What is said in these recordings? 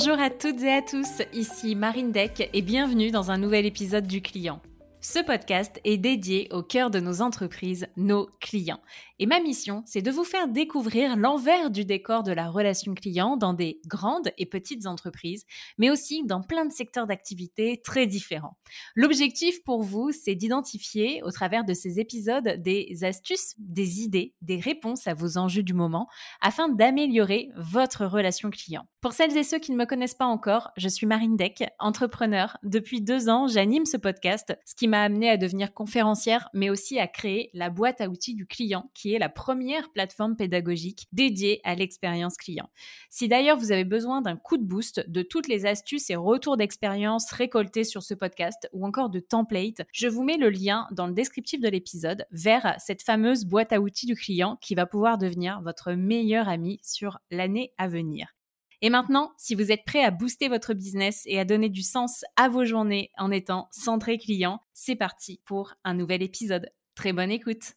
Bonjour à toutes et à tous, ici Marine Deck et bienvenue dans un nouvel épisode du client. Ce podcast est dédié au cœur de nos entreprises, nos clients. Et ma mission, c'est de vous faire découvrir l'envers du décor de la relation client dans des grandes et petites entreprises, mais aussi dans plein de secteurs d'activité très différents. L'objectif pour vous, c'est d'identifier au travers de ces épisodes des astuces, des idées, des réponses à vos enjeux du moment afin d'améliorer votre relation client. Pour celles et ceux qui ne me connaissent pas encore, je suis Marine Deck, entrepreneur. Depuis deux ans, j'anime ce podcast, ce qui m'a amené à devenir conférencière, mais aussi à créer la boîte à outils du client qui la première plateforme pédagogique dédiée à l'expérience client. Si d'ailleurs vous avez besoin d'un coup de boost de toutes les astuces et retours d'expérience récoltés sur ce podcast ou encore de templates, je vous mets le lien dans le descriptif de l'épisode vers cette fameuse boîte à outils du client qui va pouvoir devenir votre meilleur ami sur l'année à venir. Et maintenant, si vous êtes prêt à booster votre business et à donner du sens à vos journées en étant centré client, c'est parti pour un nouvel épisode. Très bonne écoute.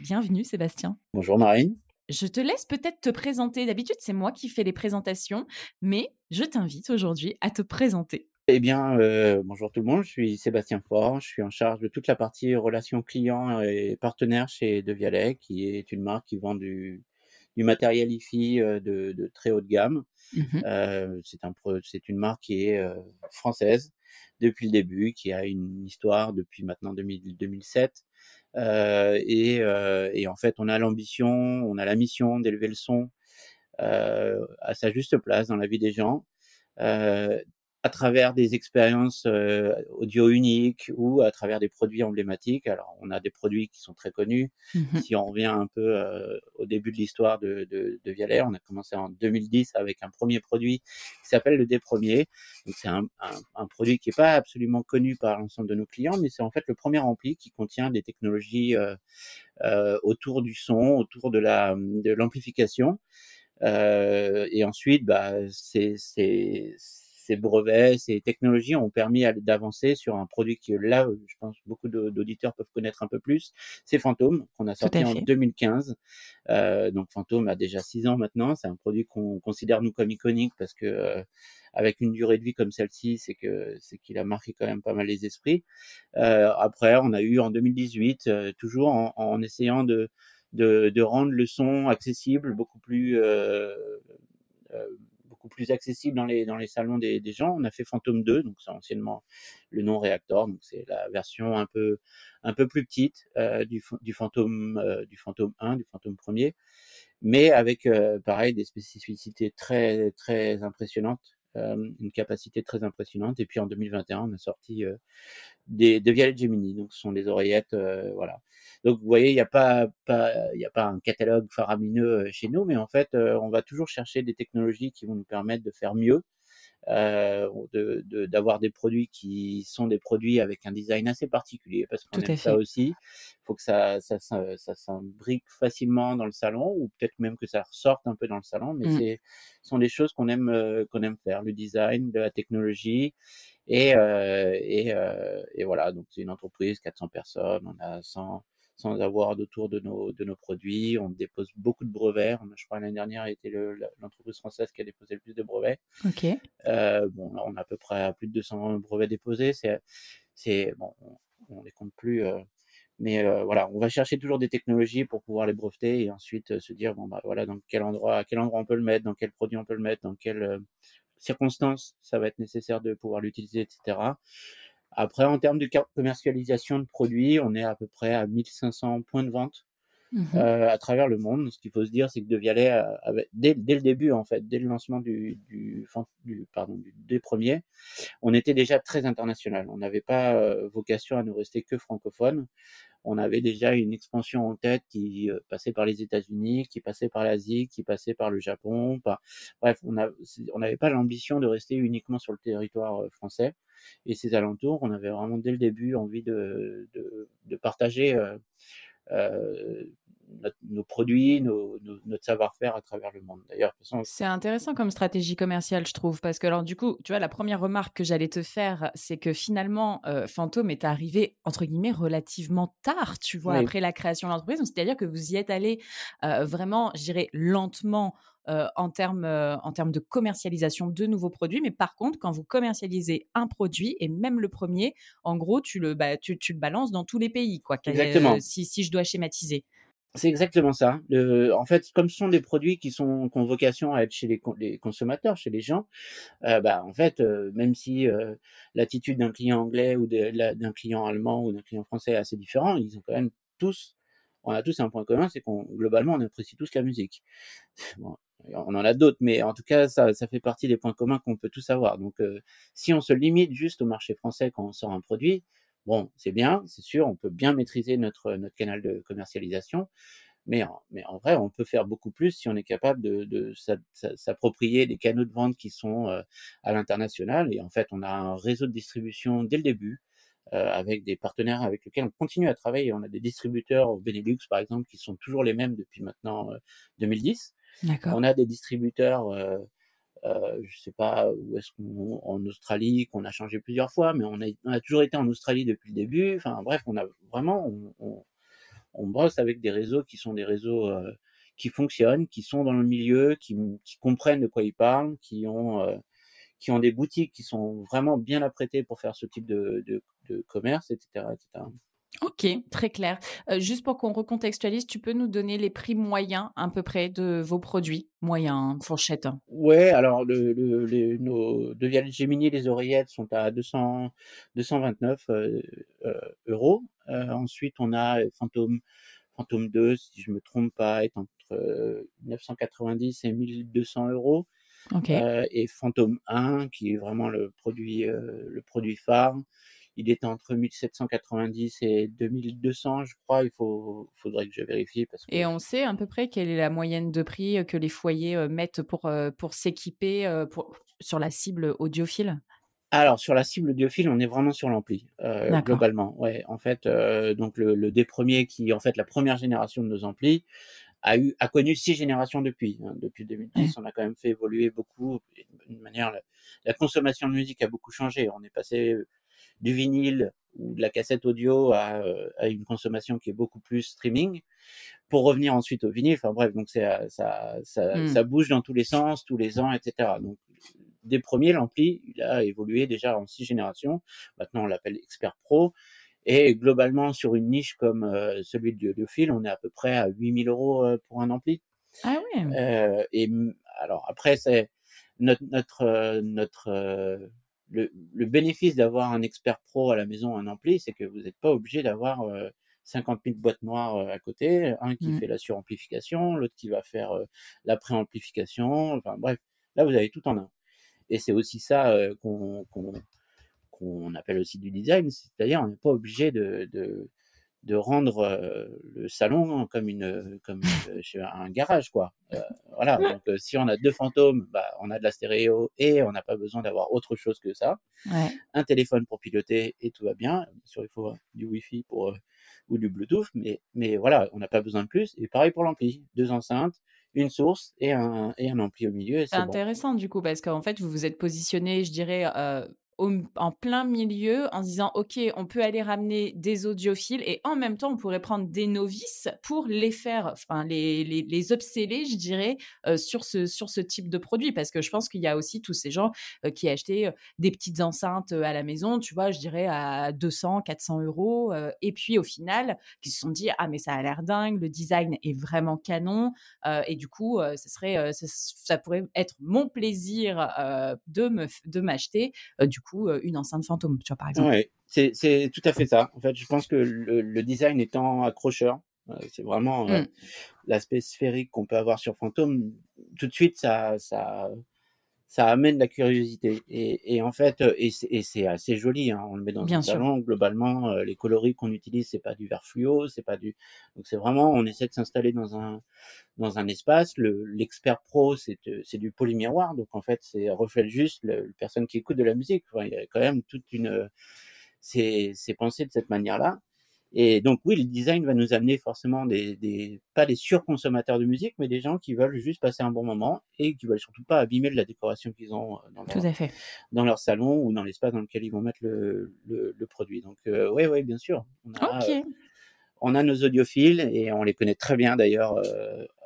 Bienvenue Sébastien. Bonjour Marine. Je te laisse peut-être te présenter. D'habitude, c'est moi qui fais les présentations, mais je t'invite aujourd'hui à te présenter. Eh bien, euh, bonjour tout le monde, je suis Sébastien Fort, je suis en charge de toute la partie relations clients et partenaires chez Devialet, qui est une marque qui vend du, du matériel IFI euh, de, très haute gamme. Mmh euh, c'est un, c'est une marque qui est française depuis le début, qui a une histoire depuis maintenant 2007 euh, et, euh, et, en fait, on a l'ambition, on a la mission d'élever le son euh, à sa juste place dans la vie des gens. À travers des expériences euh, audio uniques ou à travers des produits emblématiques. Alors, on a des produits qui sont très connus. Mmh si on revient un peu euh, au début de l'histoire de, de, de Vialet, on a commencé en 2010 avec un premier produit qui s'appelle le D-Premier. Donc, c'est un, un, un, produit qui n'est pas absolument connu par l'ensemble de nos clients, mais c'est en fait le premier ampli qui contient des technologies euh, autour du son, autour de la de l'amplification. Et ensuite, bah, c'est ces brevets, ces technologies ont permis d'avancer sur un produit qui, là, je pense, beaucoup d'auditeurs peuvent connaître un peu plus. C'est Fantôme, qu'on a sorti en 2015. Euh, donc Fantôme a déjà six ans maintenant. C'est un produit qu'on considère nous comme iconique parce que euh, avec une durée de vie comme celle-ci, c'est que c'est qu'il a marqué quand même pas mal les esprits. Euh, après, on a eu en 2018, euh, toujours en, en essayant de, de, de rendre le son accessible, beaucoup plus plus accessible dans les, dans les salons des, des gens. On a fait Phantom 2, donc c'est anciennement le nom Reactor, donc c'est la version un peu, un peu plus petite euh, du, du, Phantom, euh, du Phantom 1, du Phantom 1er, mais avec euh, pareil des spécificités très, très impressionnantes. Euh, une capacité très impressionnante. Et puis en 2021, on a sorti euh, des, des Gemini, donc ce sont des oreillettes, voilà, donc vous voyez, il n'y a pas, a pas un catalogue faramineux euh, chez nous, mais en fait, euh, on va toujours chercher des technologies qui vont nous permettre de faire mieux, euh, de, d'avoir des produits qui sont des produits avec un design assez particulier, parce qu'on aime ça aussi. Il faut que ça, ça, ça, ça s'imbrique facilement dans le salon, ou peut-être même que ça ressorte un peu dans le salon, mais mmh. c'est, ce sont des choses qu'on aime, euh, qu'on aime faire, le design, de la technologie. Et, euh, et, euh, et voilà, donc c'est une entreprise, 400 personnes, on a 100, sans avoir autour de nos, de nos produits. On dépose beaucoup de brevets. Je crois l'année dernière a été l'entreprise française qui a déposé le plus de brevets. Ok. Euh, bon, là, on a à peu près plus de 200 brevets déposés. C'est, c'est bon, on, les compte plus. Euh, mais euh, voilà, on va chercher toujours des technologies pour pouvoir les breveter et ensuite se dire bon bah voilà dans quel endroit, à quel endroit on peut le mettre, dans quel produit on peut le mettre, dans quelles euh, circonstances ça va être nécessaire de pouvoir l'utiliser, etc. Après, en termes de commercialisation de produits, on est à peu près à 1500 points de vente mmh euh, à travers le monde. Ce qu'il faut se dire, c'est que De Vialet, dès, le début, en fait, dès le lancement du, du, du pardon, du, des premiers, on était déjà très international. On n'avait pas euh, vocation à nous rester que francophone. On avait déjà une expansion en tête qui euh, passait par les États-Unis, qui passait par l'Asie, qui passait par le Japon. Par... Bref, on n'avait pas l'ambition de rester uniquement sur le territoire euh, français et ses alentours. On avait vraiment dès le début envie de, de, de partager euh, notre, nos produits, nos, nos, notre savoir-faire à travers le monde. D'ailleurs, c'est intéressant comme stratégie commerciale, je trouve, parce que alors du coup, tu vois, la première remarque que j'allais te faire, c'est que finalement, euh, Fantôme est arrivé entre guillemets relativement tard, tu vois, oui. après la création de l'entreprise. C'est-à-dire que vous y êtes allé euh, vraiment, je dirais, lentement en termes en termes de commercialisation de nouveaux produits. Mais par contre, quand vous commercialisez un produit et même le premier, en gros, tu le bah, tu, tu le balances dans tous les pays, quoi. Exactement. si, si je dois schématiser. C'est exactement ça. Le, en fait, comme ce sont des produits qui sont qui ont vocation à être chez les, les consommateurs, chez les gens, euh, bah en fait, euh, même si euh, l'attitude d'un client anglais ou d'un client allemand ou d'un client français est assez différent, ils ont quand même tous, on a tous un point commun, c'est qu'on globalement on apprécie tous la musique. Bon, on en a d'autres, mais en tout cas, ça, ça fait partie des points communs qu'on peut tous avoir. Donc, euh, si on se limite juste au marché français quand on sort un produit, Bon, c'est bien, c'est sûr, on peut bien maîtriser notre, notre canal de commercialisation, mais en, mais en vrai, on peut faire beaucoup plus si on est capable de, de s'approprier des canaux de vente qui sont euh, à l'international. Et en fait, on a un réseau de distribution dès le début, euh, avec des partenaires avec lesquels on continue à travailler. On a des distributeurs au Benelux, par exemple, qui sont toujours les mêmes depuis maintenant 2010. Euh, on a des distributeurs euh, je sais pas où est-ce qu'on en Australie qu'on a changé plusieurs fois, mais on a, toujours été en Australie depuis le début. Enfin bref, on a vraiment on, on, brosse avec des réseaux qui sont des réseaux euh, qui fonctionnent, qui sont dans le milieu, qui, comprennent de quoi ils parlent, qui ont euh, qui ont des boutiques qui sont vraiment bien apprêtées pour faire ce type de, de, de commerce, etc., etc. Ok, très clair. Euh, juste pour qu'on recontextualise, tu peux nous donner les prix moyens à peu près de vos produits moyens, fourchette? Ouais, alors le, le, les, nos Devial Gemini, les oreillettes sont à 200, 229 euh, euh, euros. Euh, ensuite, on a Phantom, Phantom 2, si je me trompe pas, est entre 990 et 1200 euros. Okay. et Phantom 1, qui est vraiment le produit, le produit phare, il était entre 1790 et 2200, je crois. Il faut, faudrait que je vérifie. Parce que... Et on sait à peu près quelle est la moyenne de prix que les foyers mettent pour, pour s'équiper pour, sur la cible audiophile? Alors sur la cible audiophile, on est vraiment sur l'ampli euh, globalement. Ouais, en fait, euh, donc le, le, des premiers qui, en fait, la première génération de nos amplis a eu a connu six générations depuis. Hein. Depuis 2010, on a quand même fait évoluer beaucoup. Manière, la, la, consommation de musique a beaucoup changé. On est passé du vinyle ou de la cassette audio à, euh, à, une consommation qui est beaucoup plus streaming pour revenir ensuite au vinyle. Enfin bref, donc ça, ça, ça, mmh. ça bouge dans tous les sens, tous les ans, etc. Donc des premiers, l'ampli, il a évolué déjà en six générations. Maintenant, on l'appelle Expert Pro. Et globalement, sur une niche comme euh, celui de Audiophile, on est à peu près à 8000 euros euh, pour un ampli. Ah oui. Euh, et alors après, c'est notre notre notre le, le, bénéfice d'avoir un expert pro à la maison, un ampli, c'est que vous n'êtes pas obligé d'avoir euh, 50 000 boîtes noires euh, à côté, un qui mmh. fait la suramplification, l'autre qui va faire euh, la préamplification, enfin bref, là vous avez tout en un. Et c'est aussi ça euh, qu'on qu'on appelle aussi du design, c'est-à-dire on n'est pas obligé de, de, de rendre euh, le salon comme une comme une, un garage quoi. Euh, voilà. Donc euh, si on a deux fantômes, bah, on a de la stéréo et on n'a pas besoin d'avoir autre chose que ça. Ouais. Un téléphone pour piloter et tout va bien. Bien sûr, il faut du Wi-Fi pour ou du Bluetooth, mais mais voilà, on n'a pas besoin de plus. Et pareil pour l'ampli, deux enceintes, une source et un, et un ampli au milieu. C'est intéressant bon. du coup parce qu'en fait vous vous êtes positionné, je dirais, euh, en plein milieu en se disant ok on peut aller ramener des audiophiles et en même temps on pourrait prendre des novices pour les faire enfin les les, les upseller je dirais euh, sur ce sur ce type de produit. Parce que je pense qu'il y a aussi tous ces gens euh, qui achetaient des petites enceintes à la maison tu vois je dirais à 200 400 euros euh, et puis au final qui se sont dit ah mais ça a l'air dingue le design est vraiment canon et du coup ce serait ça, ça, pourrait être mon plaisir de me de m'acheter du coup une enceinte fantôme, tu vois, par exemple. Ouais, c'est tout à fait ça. En fait, je pense que le, le design étant accrocheur, c'est vraiment mmh. l'aspect sphérique qu'on peut avoir sur fantôme. Tout de suite, ça, ça, ça amène la curiosité. Et, et en fait, et c'est assez joli. Hein, on le met dans Bien un salon. Globalement, les coloris qu'on utilise, c'est pas du vert fluo, c'est pas du. Donc c'est vraiment, on essaie de s'installer dans un dans un espace. Le l'expert pro, c'est c'est du polymiroir. Donc en fait, c'est reflète juste le, le, personne qui écoute de la musique. Enfin, il y a quand même toute une c'est pensé de cette manière-là. Et donc oui, le design va nous amener forcément des, des pas des surconsommateurs de musique, mais des gens qui veulent juste passer un bon moment et qui veulent surtout pas abîmer de la décoration qu'ils ont dans leur, Tout à fait. dans leur salon ou dans l'espace dans lequel ils vont mettre le, le, le produit. Donc euh, oui, oui, bien sûr. On a, on a nos audiophiles et on les connaît très bien d'ailleurs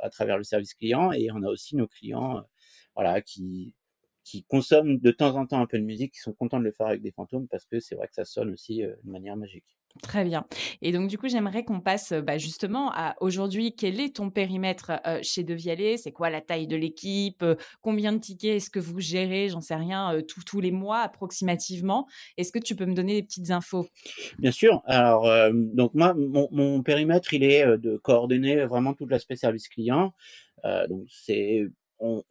à travers le service client et on a aussi nos clients voilà qui qui consomment de temps en temps un peu de musique, qui sont contents de le faire avec des fantômes parce que c'est vrai que ça sonne aussi de manière magique. Très bien. Et donc, du coup, j'aimerais qu'on passe bah, justement à aujourd'hui, quel est ton périmètre chez Devialet C'est quoi la taille de l'équipe? Combien de tickets est-ce que vous gérez? J'en sais rien, tous les mois approximativement. Est-ce que tu peux me donner des petites infos? Bien sûr. Alors, donc moi, mon, périmètre, il est de coordonner vraiment tout l'aspect service client. donc, c'est on,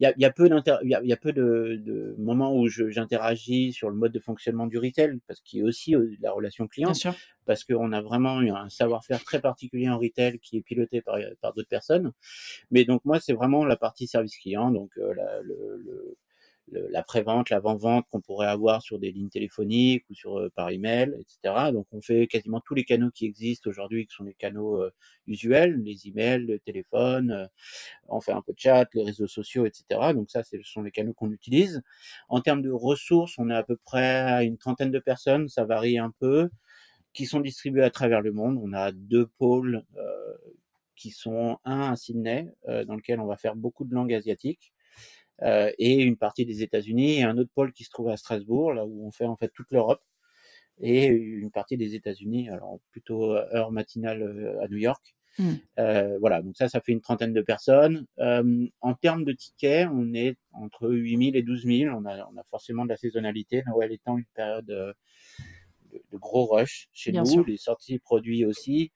il y a, peu il y a, peu de, de moments où j'interagis sur le mode de fonctionnement du retail parce qu'il y a aussi euh, la relation client. Parce qu'on a vraiment un savoir-faire très particulier en retail qui est piloté par, par d'autres personnes. Mais donc moi c'est vraiment la partie service client donc euh, la, le, le la prévente, l'avant-vente qu'on pourrait avoir sur des lignes téléphoniques ou sur euh, par email, etc. Donc on fait quasiment tous les canaux qui existent aujourd'hui, qui sont les canaux euh, usuels, les emails, le téléphone, euh, on fait un peu de chat, les réseaux sociaux, etc. Donc ça, ce sont les canaux qu'on utilise. En termes de ressources, on est à peu près à une trentaine de personnes, ça varie un peu, qui sont distribuées à travers le monde. On a deux pôles qui sont un à Sydney, dans lequel on va faire beaucoup de langues asiatiques euh, et une partie des États-Unis et un autre pôle qui se trouve à Strasbourg, là où on fait en fait toute l'Europe et une partie des États-Unis, alors plutôt heure matinale euh, à New York. Mmh. Euh, voilà, donc ça, ça fait une trentaine de personnes. Euh, en termes de tickets, on est entre 8000 et 12 000. On a, on a forcément de la saisonnalité. Noël étant une période de, de gros rush chez nous, les sorties produits aussi.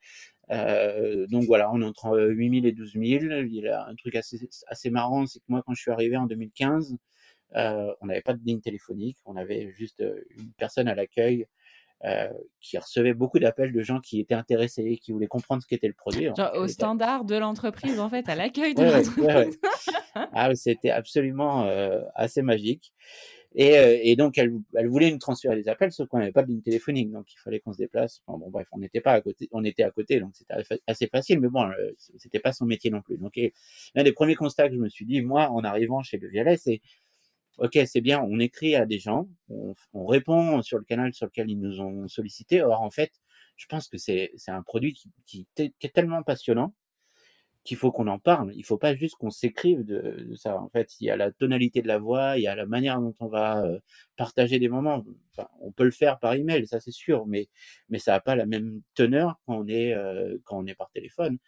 Euh, donc voilà, on est entre 8000 et 12 000. Il y a un truc assez, assez marrant, c'est que moi, quand je suis arrivé en 2015, euh, on n'avait pas de ligne téléphonique, on avait juste euh, une personne à l'accueil euh, qui recevait beaucoup d'appels de gens qui étaient intéressés, qui voulaient comprendre ce qu'était le produit. Genre au standard de l'entreprise, en fait, à l'accueil de l'entreprise. ah, c'était absolument euh, assez magique. Et, euh, et, donc, elle, elle, voulait nous transférer des appels, sauf qu'on n'avait pas de ligne téléphonique, donc il fallait qu'on se déplace. bon, bref, on n'était pas à côté, on était à côté, donc c'était assez facile, mais bon, euh, c'était pas son métier non plus. Donc, l'un des premiers constats que je me suis dit, moi, en arrivant chez Le Violet, c'est, ok, c'est bien, on écrit à des gens, on, on, répond sur le canal sur lequel ils nous ont sollicité. Or, en fait, je pense que c'est un produit qui, qui est tellement passionnant qu'il faut qu'on en parle. Il faut pas juste qu'on s'écrive de, de, ça. En fait, il y a la tonalité de la voix, il y a la manière dont on va euh, partager des moments. Enfin, on peut le faire par email, ça c'est sûr, mais mais ça n'a pas la même teneur quand on est euh, quand on est par téléphone.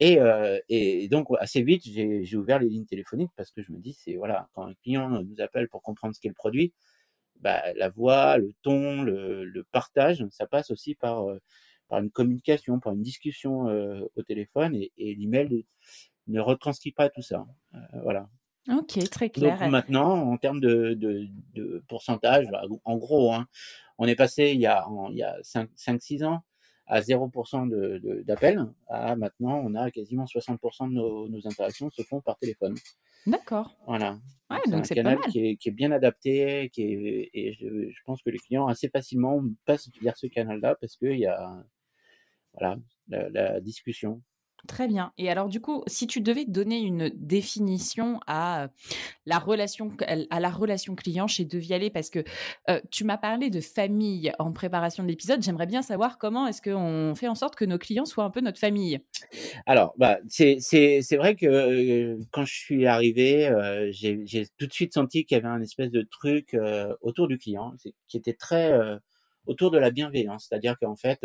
Et, euh, et donc assez vite, j'ai ouvert les lignes téléphoniques parce que je me dis c'est voilà quand un client nous appelle pour comprendre ce qu'est le produit, bah, la voix, le ton, le, le partage, ça passe aussi par par une communication, par une discussion euh, au téléphone et, et l'email ne retranscrit pas tout ça. Euh, voilà. Ok, très clair. Donc maintenant, en termes de, de, de pourcentage, bah, en gros, hein, on est passé il y a, il y a 5-6 ans à 0% d'appels, à maintenant on a quasiment 60% de nos, nos, interactions se font par téléphone. D'accord. Voilà. Ouais, donc c'est un canal qui est, qui est, bien adapté, qui est, et je, je, pense que les clients assez facilement passent vers ce canal-là parce qu'il y a voilà, la, discussion. Très bien. Et alors du coup, si tu devais donner une définition à la relation à la relation client chez Devialet, parce que tu m'as parlé de famille en préparation de l'épisode, j'aimerais bien savoir comment est-ce qu'on fait en sorte que nos clients soient un peu notre famille? Alors, bah, c'est vrai que quand je suis arrivé, j'ai tout de suite senti qu'il y avait un espèce de truc autour du client qui était très autour de la bienveillance, c'est-à-dire qu'en fait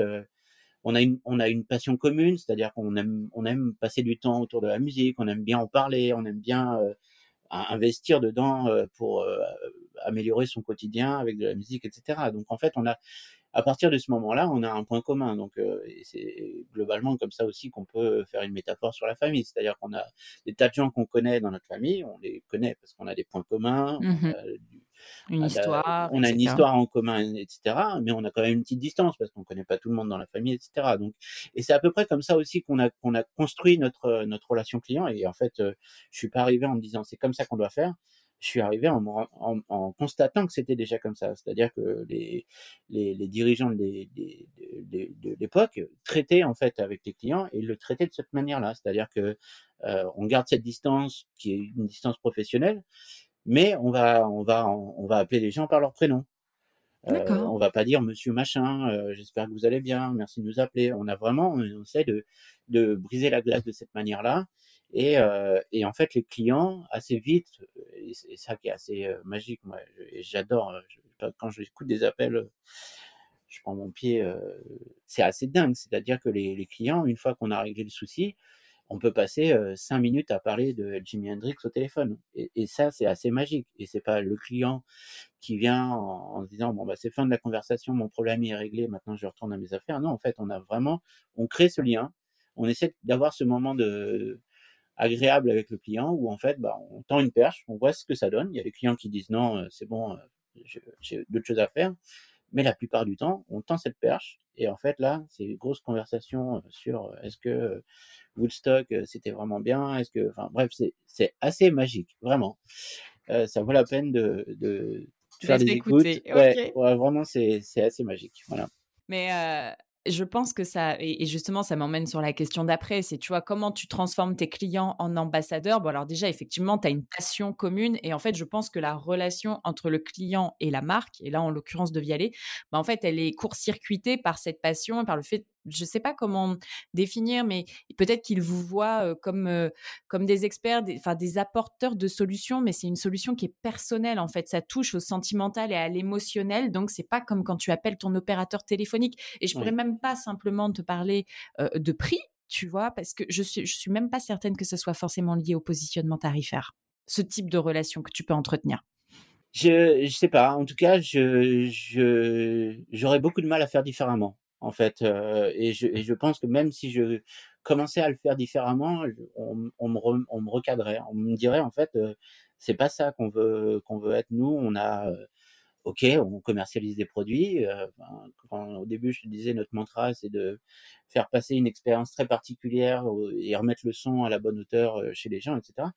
on a une, on a une passion commune, c'est-à-dire qu'on aime, on aime passer du temps autour de la musique, on aime bien en parler, on aime bien euh, investir dedans euh, pour euh, améliorer son quotidien avec de la musique, etc. Donc en fait, on a, à partir de ce moment-là, on a un point commun. Donc c'est globalement comme ça aussi qu'on peut faire une métaphore sur la famille, c'est-à-dire qu'on a des tas de gens qu'on connaît dans notre famille, on les connaît parce qu'on a des points communs, mmh une histoire. On a une histoire en commun, etc. Mais on a quand même une petite distance parce qu'on connaît pas tout le monde dans la famille, etc. Donc, et c'est à peu près comme ça aussi qu'on a qu'on a construit notre notre relation client. Et en fait, euh, je suis pas arrivé en me disant c'est comme ça qu'on doit faire. Je suis arrivé en, en, en constatant que c'était déjà comme ça. C'est-à-dire que les, les, les dirigeants de, de l'époque traitaient en fait avec les clients et le traitaient de cette manière-là. C'est-à-dire que euh, on garde cette distance qui est une distance professionnelle, mais on va, on va, on va appeler les gens par leur prénom. Euh, on va pas dire Monsieur machin, euh, j'espère que vous allez bien, merci de nous appeler. On a vraiment, on essaie de, de briser la glace de cette manière-là. Et, euh, et, en fait, les clients, assez vite, et c'est ça qui est assez euh, magique, moi, j'adore, quand j'écoute des appels, je prends mon pied, c'est assez dingue. C'est-à-dire que les, clients, une fois qu'on a réglé le souci, on peut passer cinq minutes à parler de Jimi Hendrix au téléphone. Et, ça, c'est assez magique. Et c'est pas le client qui vient en, se disant bon bah c'est fin de la conversation, mon problème est réglé, maintenant je retourne à mes affaires. Non, en fait, on a vraiment, on crée ce lien, on essaie d'avoir ce moment de agréable avec le client où en fait bah, on tend une perche, on voit ce que ça donne. Il y a des clients qui disent non, c'est bon, j'ai d'autres choses à faire. Mais la plupart du temps, on tend cette perche. Et en fait, là, c'est une grosse conversation sur est-ce que Woodstock, c'était vraiment bien? Est-ce que, enfin, bref, c'est assez magique, vraiment. Euh, ça vaut la peine de, de, faire des écoutes. Ouais, vraiment, c'est assez magique. Voilà. Mais euh, je pense que ça, et justement, ça m'emmène sur la question d'après, c'est, tu vois, comment tu transformes tes clients en ambassadeurs? Bon, alors déjà, effectivement, tu as une passion commune, et en fait, je pense que la relation entre le client et la marque, et là, en l'occurrence de Vialet, bah, en fait, elle est court-circuitée par cette passion, par le fait je ne sais pas comment définir, mais peut-être qu'ils vous voient comme, comme des experts, des, enfin des apporteurs de solutions, mais c'est une solution qui est personnelle en fait. Ça touche au sentimental et à l'émotionnel, donc c'est pas comme quand tu appelles ton opérateur téléphonique. Et je pourrais même pas simplement te parler de prix, tu vois, parce que je suis, je suis même pas certaine que ce soit forcément lié au positionnement tarifaire. Ce type de relation que tu peux entretenir. Je, je sais pas. En tout cas, je, j'aurais beaucoup de mal à faire différemment en fait. et, je, et je pense que même si je commençais à le faire différemment, on, on, me, on me recadrait. On me dirait, en fait, c'est pas ça qu'on veut, qu'on veut être. Nous, on a, ok, on commercialise des produits. quand, au début, je te disais, notre mantra, c'est de faire passer une expérience très particulière et remettre le son à la bonne hauteur chez les gens, etc.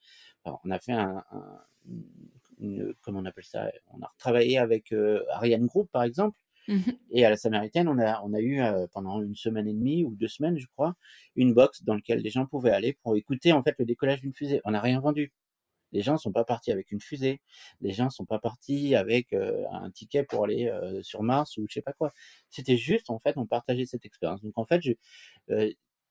on a fait un, un une, comment on appelle ça? On a travaillé avec Ariane Group, par exemple, Mmh et à la Samaritaine, on a, on a eu pendant une semaine et demie ou deux semaines, je crois, une box dans laquelle les gens pouvaient aller pour écouter en fait le décollage d'une fusée. On n'a rien vendu. Les gens sont pas partis avec une fusée. Les gens sont pas partis avec un ticket pour aller sur Mars ou je sais pas quoi. C'était juste en fait, on partageait cette expérience. Donc en fait, je,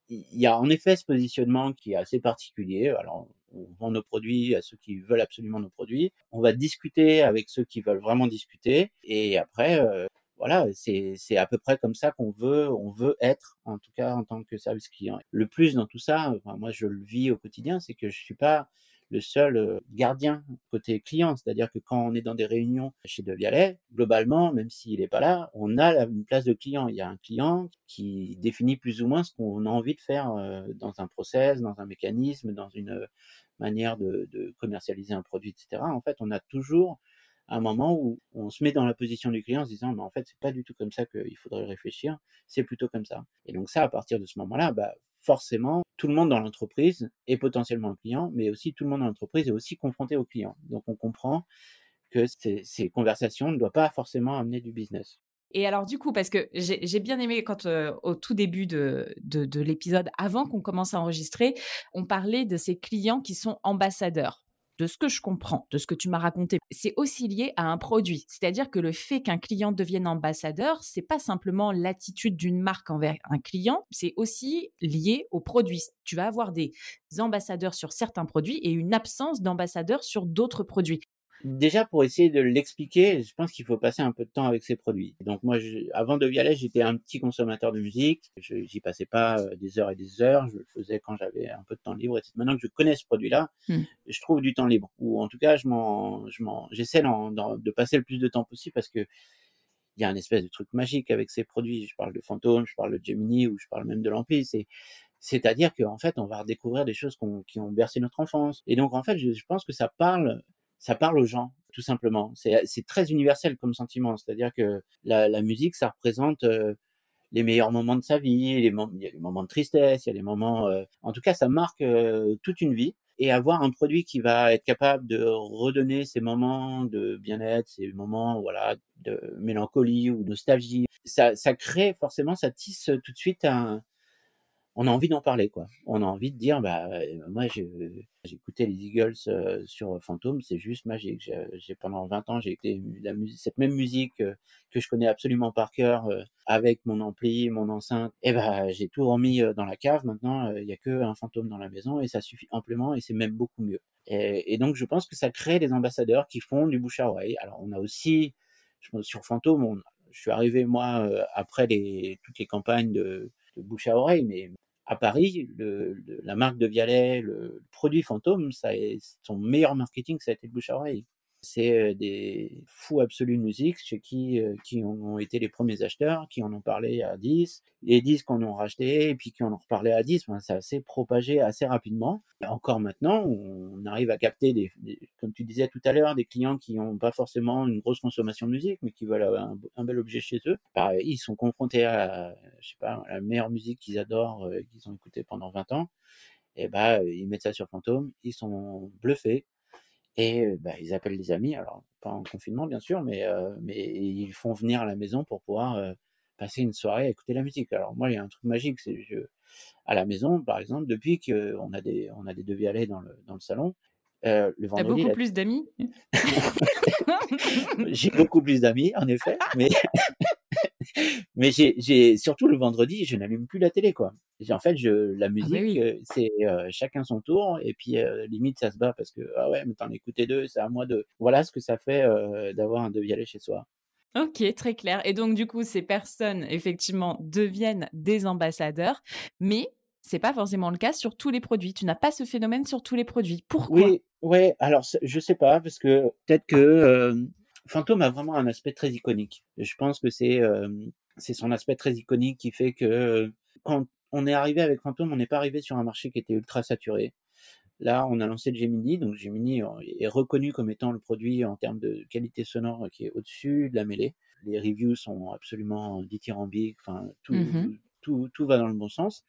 il y a en effet ce positionnement qui est assez particulier. Alors, on vend nos produits à ceux qui veulent absolument nos produits. On va discuter avec ceux qui veulent vraiment discuter. Et après, voilà, c'est à peu près comme ça qu'on veut, on veut être, en tout cas en tant que service client. Le plus dans tout ça, moi je le vis au quotidien, c'est que je suis pas le seul euh, gardien côté client. C'est-à-dire que quand on est dans des réunions chez De Vialet, globalement, même s'il n'est pas là, on a une place de client. Il y a un client qui définit plus ou moins ce qu'on a envie de faire euh, dans un process, dans un mécanisme, dans une euh, manière de, de commercialiser un produit, etc. En fait, on a toujours un moment où on se met dans la position du client en se disant, mais en fait, c'est pas du tout comme ça qu'il faudrait réfléchir, c'est plutôt comme ça. Et donc ça, à partir de ce moment-là, bah, forcément, tout le monde dans l'entreprise est potentiellement un client, mais aussi tout le monde dans l'entreprise est aussi confronté au client. Donc on comprend que ces, conversations ne doivent pas forcément amener du business. Et alors du coup, parce que j'ai bien aimé quand euh, au tout début de, de l'épisode, avant qu'on commence à enregistrer, on parlait de ces clients qui sont ambassadeurs de ce que je comprends, de ce que tu m'as raconté, c'est aussi lié à un produit. C'est-à-dire que le fait qu'un client devienne ambassadeur, c'est pas simplement l'attitude d'une marque envers un client, c'est aussi lié au produit. Tu vas avoir des ambassadeurs sur certains produits et une absence d'ambassadeurs sur d'autres produits déjà pour essayer de l'expliquer, je pense qu'il faut passer un peu de temps avec ces produits. Donc moi, avant de Vialet, j'étais un petit consommateur de musique. Je j'y passais pas euh, des heures et des heures. Je le faisais quand j'avais un peu de temps libre. Et maintenant que je connais ce produit-là, hmm. je trouve du temps libre. Ou en tout cas, je m'en, je m'en, j'essaie de passer le plus de temps possible parce que il y a un espèce de truc magique avec ces produits. Je parle de Phantom, je parle de Gemini ou je parle même de l'Empire. C'est c'est-à-dire qu'en fait, on va redécouvrir des choses qui ont bercé notre enfance. Et donc, en fait, je pense que ça parle ça parle aux gens, tout simplement. C'est très universel comme sentiment. C'est-à-dire que la, la, musique, ça représente euh, les meilleurs moments de sa vie. Les il y a des moments de tristesse, il y a des moments. Euh, en tout cas, ça marque euh, toute une vie. Et avoir un produit qui va être capable de redonner ces moments de bien-être, ces moments voilà de mélancolie ou nostalgie, ça, ça crée forcément, ça tisse tout de suite un, on a envie d'en parler, quoi. On a envie de dire, bah, moi, j'ai écouté les Eagles sur Phantom, c'est juste magique. J'ai pendant 20 ans, j'ai écouté la cette même musique que je connais absolument par cœur, avec mon ampli, mon enceinte. Et bah, j'ai tout remis dans la cave. Maintenant, il y a que un fantôme dans la maison et ça suffit amplement et c'est même beaucoup mieux. Et, donc, je pense que ça crée des ambassadeurs qui font du bouche à oreille. Alors, on a aussi, je pense, sur Fantôme, je suis arrivé moi après les, toutes les campagnes de, bouche à oreille, mais à Paris, la marque de Vialet, le produit Fantôme, son meilleur marketing, ça a été le bouche à oreille c'est des fous absolus de musique chez qui, qui ont été les premiers acheteurs, qui en ont parlé à 10, les 10 qu'on ont racheté, et puis qui en ont reparlé à 10. ça s'est propagé assez rapidement. Encore maintenant, on arrive à capter, des, comme tu disais tout à l'heure, des clients qui n'ont pas forcément une grosse consommation de musique, mais qui veulent un, bel objet chez eux. Pareil, ils sont confrontés à, je sais pas, la meilleure musique qu'ils adorent, qu'ils ont écoutée pendant 20 ans. Et bah, ils mettent ça sur Fantôme, ils sont bluffés et bah, ils appellent des amis, alors pas en confinement bien sûr, mais, mais ils font venir à la maison pour pouvoir passer une soirée à écouter la musique. Alors moi, il y a un truc magique, c'est à la maison, par exemple, depuis qu'on a des on a des devis dans le dans le salon. Euh, le vendredi, T'as beaucoup plus d'amis? J'ai beaucoup plus d'amis, en effet, mais mais j'ai surtout le vendredi, je n'allume plus la télé, quoi. En fait, je, la ah, musique, euh, c'est euh, chacun son tour, et puis euh, limite, ça se bat parce que, ah ouais, mais t'en écoutais deux, c'est à moi de. Voilà ce que ça fait d'avoir un devialet chez soi. Ok, très clair. Et donc, du coup, ces personnes, effectivement, deviennent des ambassadeurs, mais c'est pas forcément le cas sur tous les produits. Tu n'as pas ce phénomène sur tous les produits. Pourquoi? Oui, ouais. Alors, je sais pas, parce que peut-être que Fantôme a vraiment un aspect très iconique. Je pense que c'est c'est son aspect très iconique qui fait que quand on est arrivé avec Fantôme, on n'est pas arrivé sur un marché qui était ultra saturé. Là, on a lancé le Gemini, donc Gemini est reconnu comme étant le produit en termes de qualité sonore qui est au-dessus de la mêlée. Les reviews sont absolument dithyrambiques, enfin tout, mmh tout, tout, va dans le bon sens.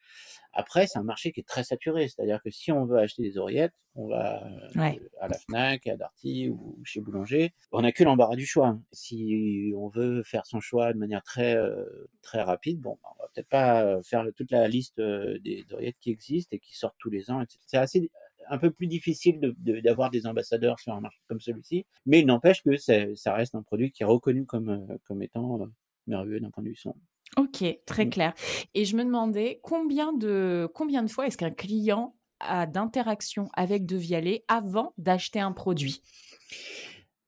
Après, c'est un marché qui est très saturé, c'est-à-dire que si on veut acheter des oreillettes, on va euh, à la Fnac, à Darty ou chez Boulanger. On n'a que l'embarras du choix. Si on veut faire son choix de manière très euh, très rapide, bon, on va peut-être pas faire toute la liste euh, des oreillettes qui existent et qui sortent tous les ans. C'est assez un peu plus difficile d'avoir de, des ambassadeurs sur un marché comme celui-ci, mais il n'empêche que ça reste un produit qui est reconnu comme comme étant merveilleux d'un point de vue son. Ok, très mmh. clair. Et je me demandais combien de, combien de fois est-ce qu'un client a d'interaction avec De Vialet avant d'acheter un produit?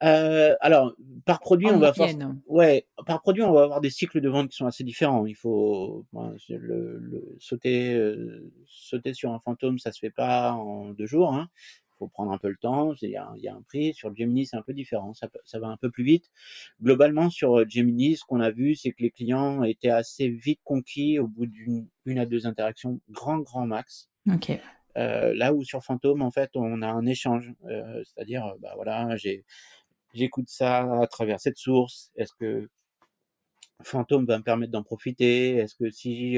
Euh, alors, par produit, on va ouais, par produit, on va avoir des cycles de vente qui sont assez différents. Il faut le, sauter, euh, sauter sur un fantôme, ça se fait pas en deux jours. Hein faut prendre un peu le temps, il y, a, un prix. Sur Gemini, c'est un peu différent, ça, va un peu plus vite. Globalement, sur euh, Gemini, ce qu'on a vu, c'est que les clients étaient assez vite conquis au bout d'une une à deux interactions, grand, grand max. Ok. Euh, là où sur Fantôme, en fait, on a un échange, euh, c'est-à-dire, bah voilà, j'écoute ça à travers cette source. Est-ce que Fantôme va me permettre d'en profiter? Est-ce que si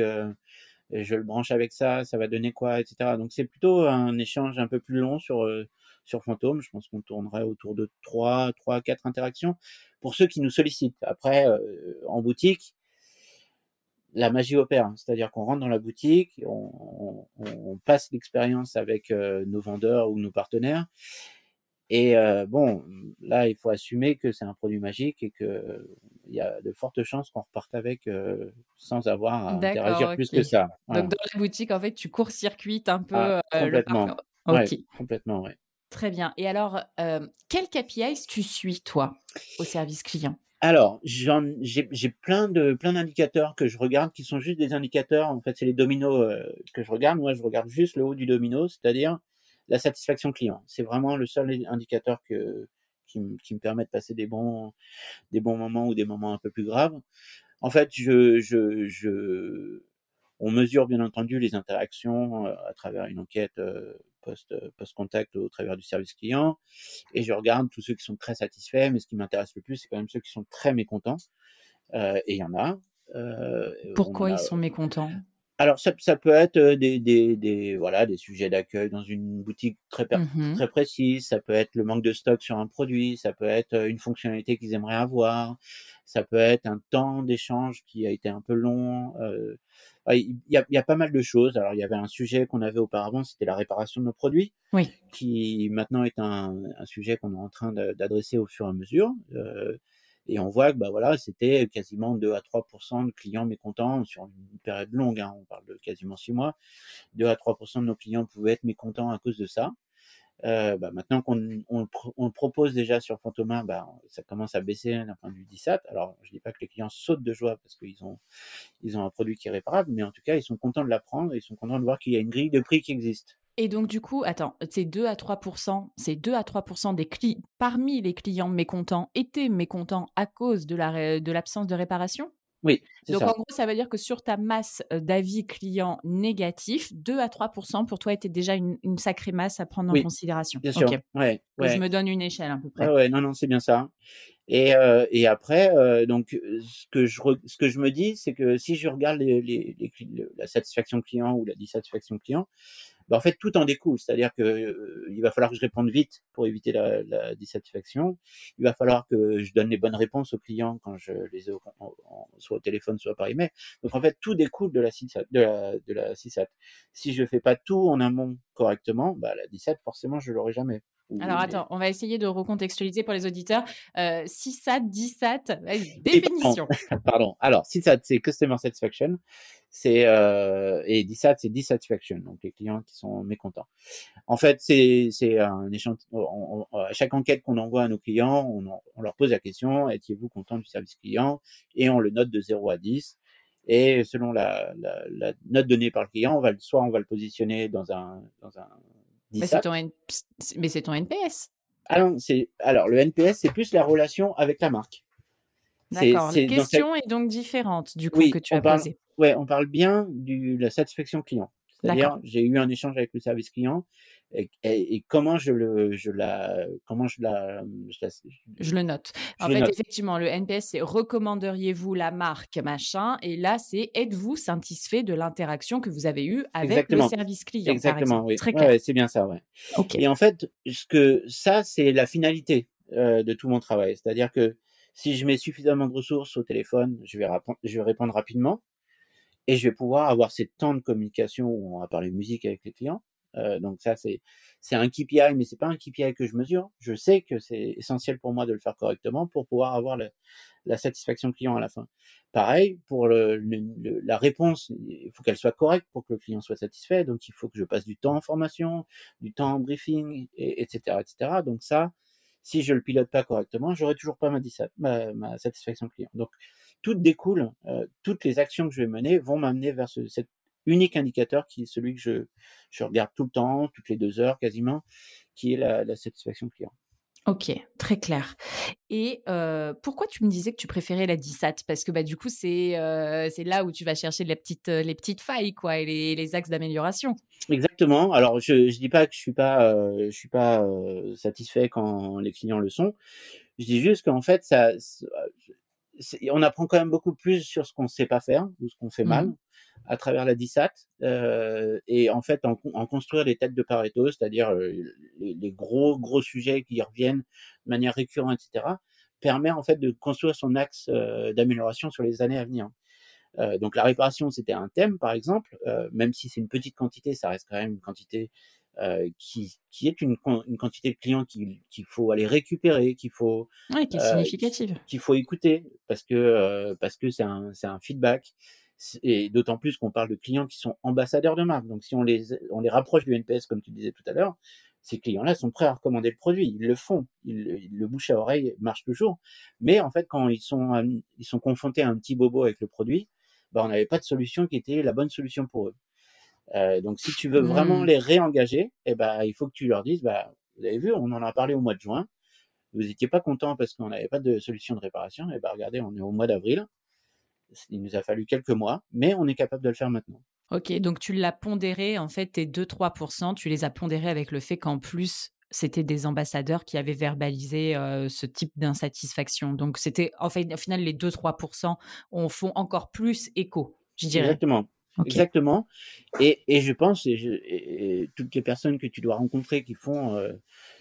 je le branche avec ça, ça va donner quoi, etc. Donc c'est plutôt un échange un peu plus long sur euh, sur Fantôme. Je pense qu'on tournerait autour de 3, 3, 4 interactions pour ceux qui nous sollicitent. Après, euh, en boutique, la magie opère, c'est-à-dire qu'on rentre dans la boutique, on, on, passe l'expérience avec euh, nos vendeurs ou nos partenaires, et bon, là, il faut assumer que c'est un produit magique et que il y a de fortes chances qu'on reparte avec sans avoir à interagir plus que ça. Donc dans la boutique, en fait, tu court-circuites un peu ah, complètement. le ouais, complètement, ouais. Très bien. Et alors, quel KPIs tu suis toi au service client? Alors, j'ai plein de plein d'indicateurs que je regarde qui sont juste des indicateurs. En fait, c'est les dominos que je regarde. Moi, je regarde juste le haut du domino, c'est-à-dire la satisfaction client. C'est vraiment le seul indicateur que, qui, me permet de passer des bons, des bons moments ou des moments un peu plus graves. En fait, je, je, je, on mesure bien entendu les interactions euh, à travers une enquête euh, post, post contact au travers du service client et je regarde tous ceux qui sont très satisfaits mais ce qui m'intéresse le plus c'est quand même ceux qui sont très mécontents euh, et il y en a pourquoi ils sont mécontents? Alors ça, ça peut être des, des, des voilà des sujets d'accueil dans une boutique très Mmh très précise. Ça peut être le manque de stock sur un produit. Ça peut être une fonctionnalité qu'ils aimeraient avoir. Ça peut être un temps d'échange qui a été un peu long. Euh, il y, a, il y a pas mal de choses. Alors il y avait un sujet qu'on avait auparavant, c'était la réparation de nos produits, Oui. qui maintenant est un, un sujet qu'on est en train d'adresser au fur et à mesure. Euh, et on voit que bah voilà, c'était quasiment 2 à 3% de clients mécontents sur une période longue, hein, on parle de quasiment 6 mois. 2 à 3% de nos clients pouvaient être mécontents à cause de ça. Euh, bah, maintenant qu'on on, le propose déjà sur Fantoma, bah, ça commence à baisser d'un point de vue DISAT. Alors, je dis pas que les clients sautent de joie parce qu'ils ont, ils ont un produit qui est réparable, mais en tout cas, ils sont contents de l'apprendre et ils sont contents de voir qu'il y a une grille de prix qui existe. Et donc, du coup, attends, c'est 2 à 3% c'est 2 à 3 des cli parmi les clients mécontents étaient mécontents à cause de la ré de l'absence de réparation? Oui, Donc ça. en gros, ça veut dire que sur ta masse, heu, d'avis clients négatifs, 2 à 3% pour toi était déjà une une sacrée masse à prendre en Oui, considération? bien sûr. Ouais, je me donne une échelle à peu près. ouais, non, non, c'est bien ça. Et, euh, et après, euh, donc, euh, ce que je, re- ce que je me dis, c'est que si je regarde les, les, les la satisfaction client ou la dissatisfaction client, bah, en fait, tout en découle. C'est-à-dire que euh, il va falloir que je réponde vite pour éviter la, la dissatisfaction. Il va falloir que je donne les bonnes réponses aux clients quand je les ai au, en- soit au téléphone, soit par email. Donc, en fait, tout découle de la CISAT. De la, de la CISAT. Si je fais pas tout en amont correctement, bah, la DISAT, forcément, je l'aurai jamais. Alors attends, on va essayer de recontextualiser pour les auditeurs. Heu, CSAT, Oui, définition. pardon. Pardon. Alors, CSAT, c'est Customer Satisfaction. C'est euh, et DSAT, c'est Dissatisfaction, donc les clients qui sont mécontents. En fait, c'est c'est un échantillon. À chaque enquête qu'on envoie à nos clients, on, en- on leur pose la question étiez-vous content du service client? Et on le note de 0 à 10. Et selon la, la, la note donnée par le client, on va soit on va le positionner dans un dans un Mais c'est ton N ps mais c'est ton NPS. Ah non, alors le NPS, c'est plus la relation avec la marque. D'accord, la cette question est donc différente du coup Oui, que tu on as parle, posée. ouais, on parle bien de la satisfaction client. C'est-à-dire, j'ai eu un échange avec le service client et, comment je le, je la, comment je la, je la- Je le note. je En le fait, note. effectivement, le NPS, c'est recommanderiez-vous la marque machin et là, c'est êtes-vous satisfait de l'interaction que vous avez eue avec le service client, par exactement, exemple? oui, Très clair. ouais, c'est bien ça, ouais. OK. Et en fait, ce que ça, c'est la finalité euh, de tout mon travail. C'est-à-dire que si je mets suffisamment de ressources au téléphone, je vais, répondre, je vais répondre rapidement et je vais pouvoir avoir ces temps de communication où on va parler musique avec les clients. Euh, donc ça, c'est c'est un KPI, mais c'est pas un KPI que je mesure. Je sais que c'est essentiel pour moi de le faire correctement pour pouvoir avoir la satisfaction client à la fin. Pareil pour la réponse, il faut qu'elle soit correcte pour que le client soit satisfait. Donc il faut que je passe du temps en formation, du temps en briefing, et, etc., etc. Donc ça, si je le pilote pas correctement, j'aurai toujours pas ma, satisfaction client. Donc tout découle, euh, toutes les actions que je vais mener vont m'amener vers ce, cet unique indicateur qui est celui que je, je regarde tout le temps, toutes les deux heures quasiment, qui est la, la satisfaction client. OK, très clair. Et heu, pourquoi tu me disais que tu préférais la DISAT? Parce que, bah, du coup, c'est, c'est là où tu vas chercher les petites, heu, les petites failles, quoi et les les axes d'amélioration. Exactement. Alors je je dis pas que je suis pas euh, je suis pas euh, satisfait quand les clients le sont. Je dis juste qu'en fait ça on apprend quand même beaucoup plus sur ce qu'on sait pas faire ou ce qu'on fait mal Mmh à travers la DISAT euh, et en fait en, en construire des têtes de Pareto, c'est-à-dire euh, les, les gros gros sujets qui reviennent de manière récurrente, etc. permet en fait de construire son axe euh, d'amélioration sur les années à venir. Euh, donc la réparation, c'était un thème, par exemple, euh, même si c'est une petite quantité, ça reste quand même une quantité euh, qui, qui est une, une quantité de clients qu'il qu'il faut aller récupérer, qu'il faut Ouais, qui est euh, significative. qu'il faut écouter parce que euh, parce que c'est un c'est un feedback et d'autant plus qu'on parle de clients qui sont ambassadeurs de marque. Donc si on les on les rapproche du NPS comme tu disais tout à l'heure, ces clients-là sont prêts à recommander le produit, ils le font, ils, le bouche à oreille marche toujours. Mais en fait quand ils sont am- ils sont confrontés à un petit bobo avec le produit, bah on n'avait pas de solution qui était la bonne solution pour eux. Euh, donc si tu veux vraiment Mmh. les réengager, eh ben il faut que tu leur dises bah vous avez vu, on en a parlé au mois de juin, vous n'étiez pas content parce qu'on n'avait pas de solution de réparation, et ben regardez, on est au mois d'avril, il nous a fallu quelques mois, mais on est capable de le faire maintenant. OK, donc tu l'as pondéré, en fait, tes 2-3% tu les as pondérés avec le fait qu'en plus, c'était des ambassadeurs qui avaient verbalisé, heu, ce type d'insatisfaction. Donc c'était en fait, au final, les 2-3 en font encore plus écho, je dirais. Exactement. Exactement. Et, et, je pense, et, toutes les personnes que tu dois rencontrer qui font, euh,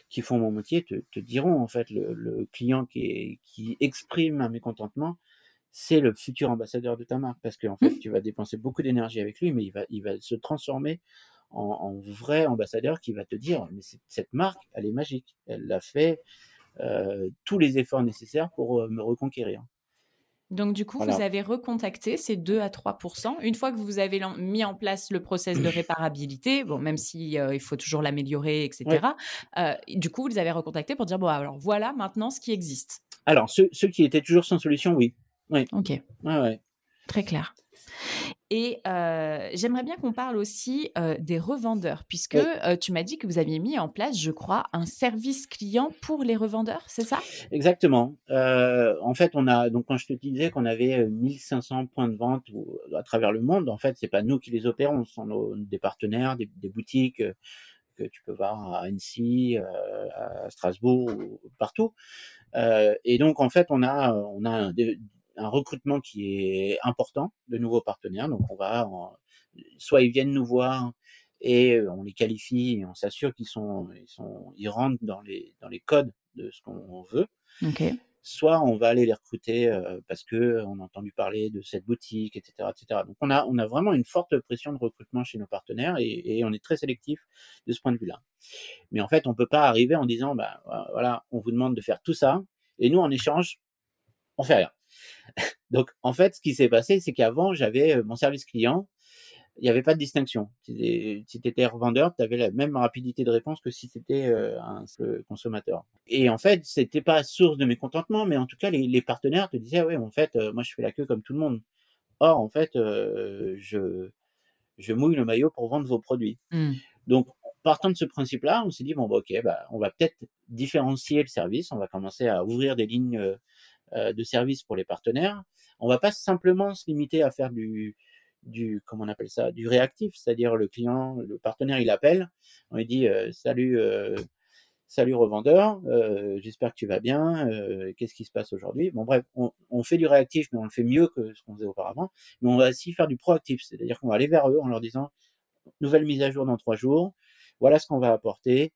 qui font mon métier te, te diront, en fait, le, le client qui, est, qui exprime un mécontentement, c'est le futur ambassadeur de ta marque. Parce qu'en fait, mmh. tu vas dépenser beaucoup d'énergie avec lui, mais il va, il va se transformer en, en vrai ambassadeur qui va te dire, mais cette marque, elle est magique. Elle a fait euh, tous les efforts nécessaires pour euh, me reconquérir. Donc, du coup, vous avez recontacté ces 2 à 3% Une fois que vous avez mis en place le process de réparabilité, bon, même s'il euh, il faut toujours l'améliorer, etc., euh, du coup, vous les avez recontactés pour dire bon, alors voilà maintenant ce qui existe. Alors, ceux, ceux qui étaient toujours sans solution, oui. oui. Ok. Ouais, ouais. Très clair. Et euh, j'aimerais bien qu'on parle aussi euh, des revendeurs, puisque euh, tu m'as dit que vous aviez mis en place, je crois, un service client pour les revendeurs, c'est ça? Exactement. en fait, on a donc quand je te disais qu'on avait 1500 points de vente à travers le monde, en fait, c'est pas nous qui les opérons, ce sont des partenaires, des, boutiques que tu peux voir à Annecy, à Strasbourg, partout. et donc, en fait, on a, on a un recrutement qui est important de nouveaux partenaires. Donc on va, soit ils viennent nous voir et on les qualifie et on s'assure qu'ils sont, ils sont, ils rentrent dans les dans les codes de ce qu'on veut. Soit on va aller les recruter euh, parce que on a entendu parler de cette boutique, etc., etc. Donc on a on a vraiment une forte pression de recrutement chez nos partenaires et, et on est très sélectif de ce point de vue-là. Mais en fait on peut pas arriver en disant bah voilà on vous demande de faire tout ça et nous en échange on fait rien. Donc, en fait, ce qui s'est passé, c'est qu'avant, j'avais mon service client, il n'y avait pas de distinction. Si tu étais revendeur, tu avais la même rapidité de réponse que si tu étais un consommateur. Et en fait, c'était pas source de mécontentement, mais en tout cas, les, partenaires te disaient, ouais, en fait, moi, je fais la queue comme tout le monde. Or, en fait, je, je mouille le maillot pour vendre vos produits. Mmh. Donc, partant de ce principe-là, on s'est dit, bon, bah, ok, bah, on va peut-être différencier le service, on va commencer à ouvrir des lignes de services pour les partenaires. On va pas simplement se limiter à faire du, du comment on appelle ça, du réactif, c'est-à-dire le client, le partenaire, il appelle, on lui dit euh, salut, euh, salut revendeur, j'espère que tu vas bien, qu'est-ce qui se passe aujourd'hui? Bon bref, on, on, fait du réactif, mais on le fait mieux que ce qu'on faisait auparavant. Mais on va aussi faire du proactif, c'est-à-dire qu'on va aller vers eux en leur disant nouvelle mise à jour dans trois jours, voilà ce qu'on va apporter,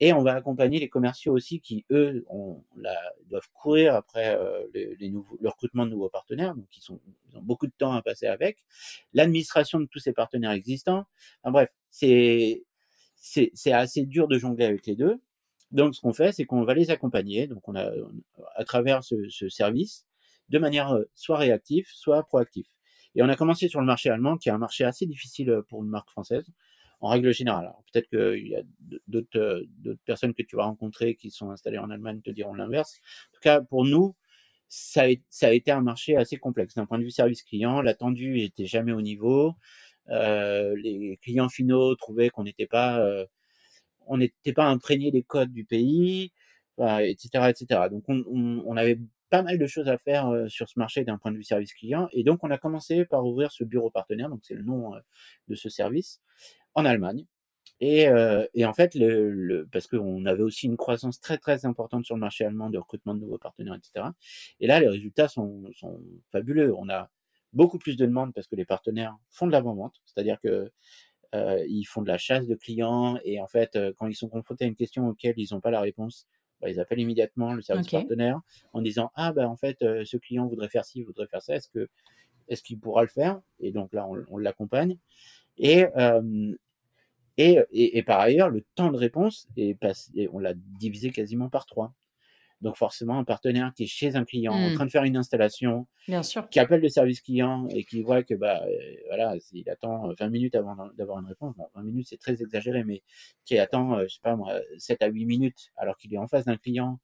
et on va accompagner les commerciaux aussi qui, eux, ont la, doivent courir après euh, les, nouveaux, le recrutement de nouveaux partenaires, donc ils, sont, ils ont beaucoup de temps à passer avec. L'administration de tous ces partenaires existants. Enfin, bref, c'est assez dur de jongler avec les deux. Donc, ce qu'on fait, c'est qu'on va les accompagner. Donc, on a, à travers ce, ce service, de manière euh, soit réactive, soit proactive. Et on a commencé sur le marché allemand, qui est un marché assez difficile euh, pour une marque française en règle générale. Peut-être qu'il y a d'autres personnes que tu vas rencontrer qui sont installées en Allemagne te diront l'inverse. En tout cas, pour nous, ça a, ça a, été un marché assez complexe. D'un point de vue service client, l'attendu n'était jamais au niveau. Euh, les clients finaux trouvaient qu'on n'était pas, euh, on n'était pas imprégné des codes du pays, etc., etc. Donc on, on, on, avait pas mal de choses à faire euh, sur ce marché d'un point de vue service client, et donc on a commencé par ouvrir ce bureau partenaire, donc c'est le nom euh, de ce service, en Allemagne. Et, euh, et en fait, le, le, parce qu'on avait aussi une croissance très très importante sur le marché allemand de recrutement de nouveaux partenaires, etc. Et là, les résultats sont, sont fabuleux. On a beaucoup plus de demandes parce que les partenaires font de l'avant-vente, c'est-à-dire que euh, ils font de la chasse de clients et en fait, euh, quand ils sont confrontés à une question auquel ils n'ont pas la réponse, bah, ils appellent immédiatement le service partenaire en disant ah ben en fait euh, ce client voudrait faire ci, voudrait faire ça, est-ce que est-ce qu'il pourra le faire? Et donc là on, on l'accompagne et euh, et, et, par ailleurs, le temps de réponse est passé, on l'a divisé quasiment par trois. Donc forcément, un partenaire qui est chez un client en mmh. train de faire une installation, Bien sûr. qui appelle le service client et qui voit que bah euh, voilà, il attend 20 minutes avant d'avoir une réponse. 20 minutes c'est très exagéré, mais qui attend, euh, je sais pas moi, 7 à 8 minutes alors qu'il est en face d'un client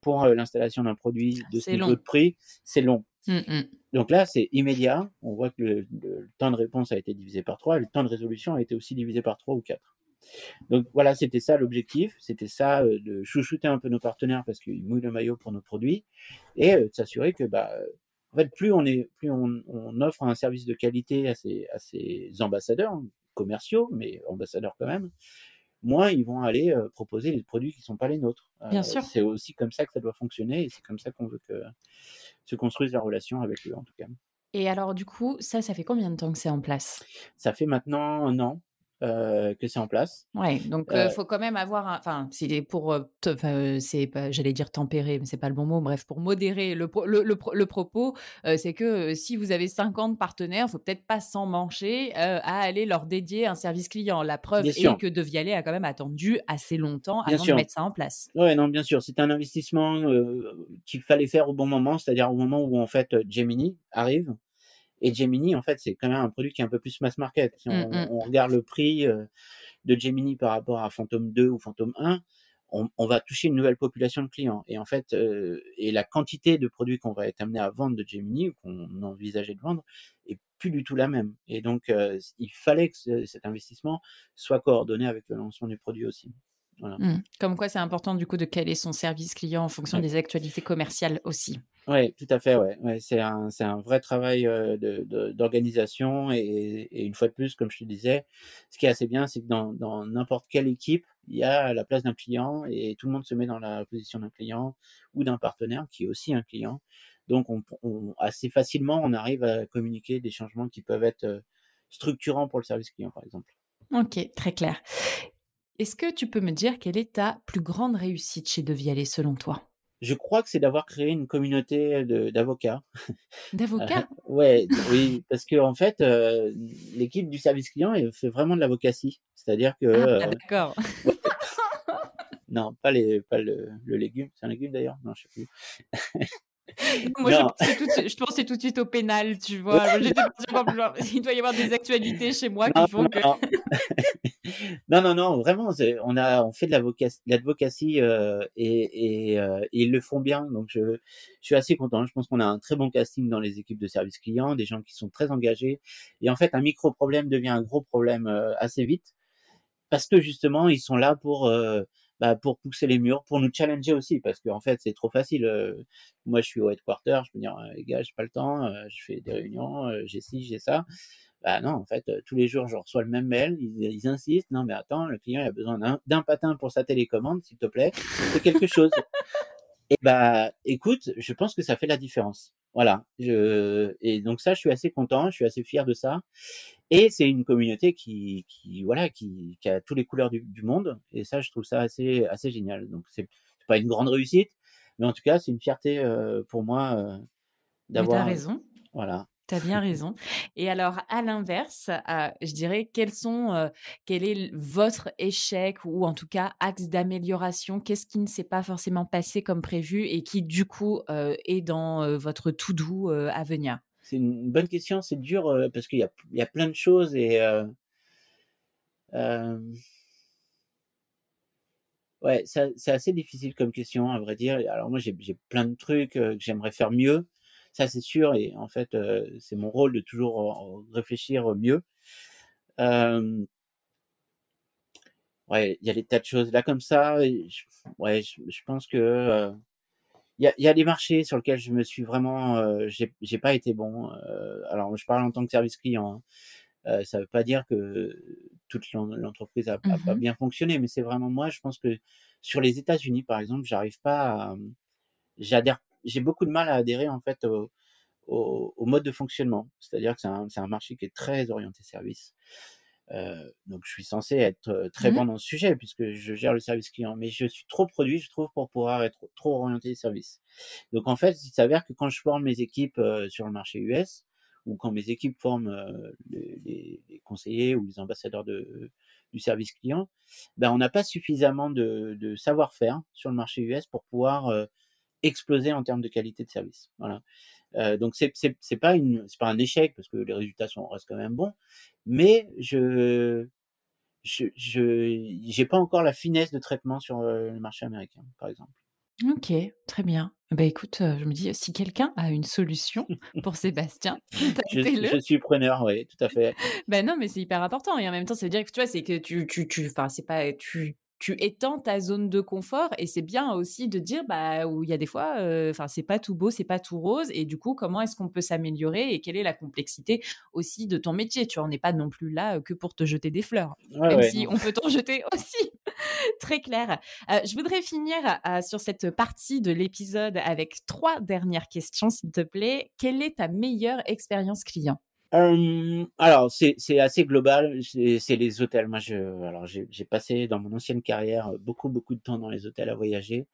pour euh, l'installation d'un produit de ce niveau de prix, c'est long. Mmh, mmh. Donc là, c'est immédiat. On voit que le, le, temps de réponse a été divisé par 3, le temps de résolution a été aussi divisé par 3 ou 4. Donc voilà, c'était ça l'objectif, c'était ça euh, de chouchouter un peu nos partenaires parce qu'ils mouillent le maillot pour nos produits et euh, de s'assurer que bah en fait plus on est plus on, on offre un service de qualité à ces à ces ambassadeurs commerciaux mais ambassadeurs quand même, moins ils vont aller euh, proposer les produits qui sont pas les nôtres. Bien sûr. C'est aussi comme ça que ça doit fonctionner et c'est comme ça qu'on veut que se construise la relation avec eux en tout cas. Et alors du coup, ça, ça fait combien de temps que c'est en place? Ça fait maintenant 1 an, heu, que c'est en place. Ouais, donc heu, Heu faut quand même avoir un enfin, c'est pour, c'est pas j'allais dire tempérer, mais c'est pas le bon mot, bref, pour modérer le pro le le pro le propos, c'est que, si vous avez 50 partenaires, faut peut-être pas s'emmancher, à aller leur dédier un service client. La preuve Bien est sûr. que Devialet a quand même attendu assez longtemps Bien avant de mettre ça en place. Ouais, non, bien sûr, c'est un investissement, qu'il fallait faire au bon moment, c'est-à-dire au moment où en fait, Gemini arrive et Gemini en fait, c'est quand même un produit qui est un peu plus mass market. Si Mmh on mh. on regarde le prix, heu, de Gemini par rapport à Phantom 2 ou Phantom 1, on on va toucher une nouvelle population de clients et en fait, heu et la quantité de produits qu'on va être amené à vendre de Gemini ou qu'on envisageait de vendre est plus du tout la même et donc heu, s il fallait que ce cet investissement soit coordonné avec le lancement du produit aussi. Voilà. Mmh. Comme quoi c'est important du coup de caler son service client en fonction Ouais. des actualités commerciales aussi. Ouais, tout à fait, ouais, ouais, c'est un un vrai travail, de d'organisation et et une fois de plus, comme je te disais, ce qui est assez bien, c'est que dans dans n'importe quelle équipe, il y a la place d'un client et tout le monde se met dans la position d'un client ou d'un partenaire qui est aussi un client. Donc on p on assez facilement, on arrive à communiquer des changements qui peuvent être, heu, structurants pour le service client, par exemple. OK, très clair. Est-ce que tu peux me dire quelle est ta plus grande réussite chez Devialet selon toi? Je crois que c'est d'avoir créé une communauté de d'avocats. D'avocats? ouais, oui, parce qu'en fait, heu, l'équipe du service client, elle fait vraiment de l'avocatie. C'est-à-dire que, Ah heu d'accord. ouais. Non, pas les pas le le légume, c'est un légume d'ailleurs? Non, je sais plus. Moi je Non. pensais tout de suite je pensais tout de suite au pénal, tu vois? non. J'étais. Il doit y avoir des actualités chez moi qui Non, non, font que non. Non, non, non, vraiment, on a on fait de l'advocacy, heu et et heu, et ils le font bien, donc je je suis assez content. Je pense qu'on a un très bon casting dans les équipes de service client, des gens qui sont très engagés et en fait, un micro problème devient un gros problème, heu, assez vite parce que justement, ils sont là pour, heu, bah, pour pousser les murs, pour nous challenger aussi parce qu'en fait, c'est trop facile, heu, moi, je suis au headquarter, je peux dire: «Heu, les gars, j'ai pas le temps, heu, je fais des réunions, heu, j'ai ci, j'ai ça». Bah, non, en fait, heu, tous les jours, je reçois le même mail, ils ils insistent: «Non, mais attends, le client, il a besoin d'un d'un patin pour sa télécommande, s'il te plaît, fais quelque chose». Et bah, écoute, je pense que ça fait la différence. Voilà, je et donc ça, je suis assez content, je suis assez fier de ça et c'est une communauté qui qui voilà, qui qui a tous les couleurs du du monde et ça, je trouve ça assez assez génial. Donc c'est pas une grande réussite, mais en tout cas, c'est une fierté, heu, pour moi, as d'avoir, heu raison, voilà. Tu as bien raison et alors à l'inverse, heu, je dirais heu, quel est votre échec ou en tout cas axe d'amélioration? Qu'est-ce qui ne s'est pas forcément passé comme prévu et qui du coup, heu, est dans, votre to do, heu, à venir? C'est une bonne question, c'est dur, parce qu'il y y a plein de choses et ouais, c'est assez difficile comme question à vrai dire alors moi j'ai plein de trucs, que j'aimerais faire mieux, ça c'est sûr et en fait, heu, c'est mon rôle de toujours réfléchir mieux. Hem Ouais, il y a des tas de choses là comme ça et j ouais, je je pense que, il y y a des marchés sur lesquels je me suis vraiment, heu, j'ai pas été bon, heu, alors je parle en tant que service client, hein, heu, ça veut pas dire que toute l'en l'entreprise a a Mmh pas bien fonctionné, mais c'est vraiment moi, je pense que sur les États-Unis, par exemple, j'arrive pas à, j'adhère j'ai beaucoup de mal à adhérer en fait au au au mode de fonctionnement. C'est-à-dire que c'est un c'est un marché qui est très orienté service, heu, donc je suis censé être, heu, très Mmh. bon dans ce sujet puisque je gère le service client, mais je suis trop produit, je trouve, pour pouvoir être trop orienté service. Donc en fait, il s'avère que quand je forme mes équipes, heu, sur le marché US ou quand mes équipes forment, heu, les les les conseillers ou les ambassadeurs de du service client, ben, on n'a pas suffisamment de de savoir-faire sur le marché US pour pouvoir, heu, exploser en termes de qualité de service. Voilà, heu, donc c'est c'est c'est pas une c'est pas un échec parce que les résultats sont restent quand même bons, mais je je je j'ai pas encore la finesse de traitement sur, heu, le marché américain, par exemple. OK, très bien. Bah, écoute, heu, je me dis, si quelqu'un a une solution pour Sébastien, Je je suis preneur, oui, tout à fait. Bah, non, mais c'est hyper important et en même temps, ça veut dire que tu vois, c'est que tu tu tu enfin, c'est pas tu tu étends ta zone de confort et c'est bien aussi de dire bah où il y a des fois enfin c'est pas tout beau, c'est pas tout rose et du coup comment est-ce qu'on peut s'améliorer et quelle est la complexité aussi de ton métier, tu vois, on n'est pas non plus là que pour te jeter des fleurs. même si on peut t'en jeter aussi. Très clair. je voudrais finir sur cette partie de l'épisode avec trois dernières questions s'il te plaît. Quelle est ta meilleure expérience client? Alors, c'est assez global. C'est les hôtels. Moi, je, alors j'ai passé dans mon ancienne carrière beaucoup, beaucoup de temps dans les hôtels à voyager.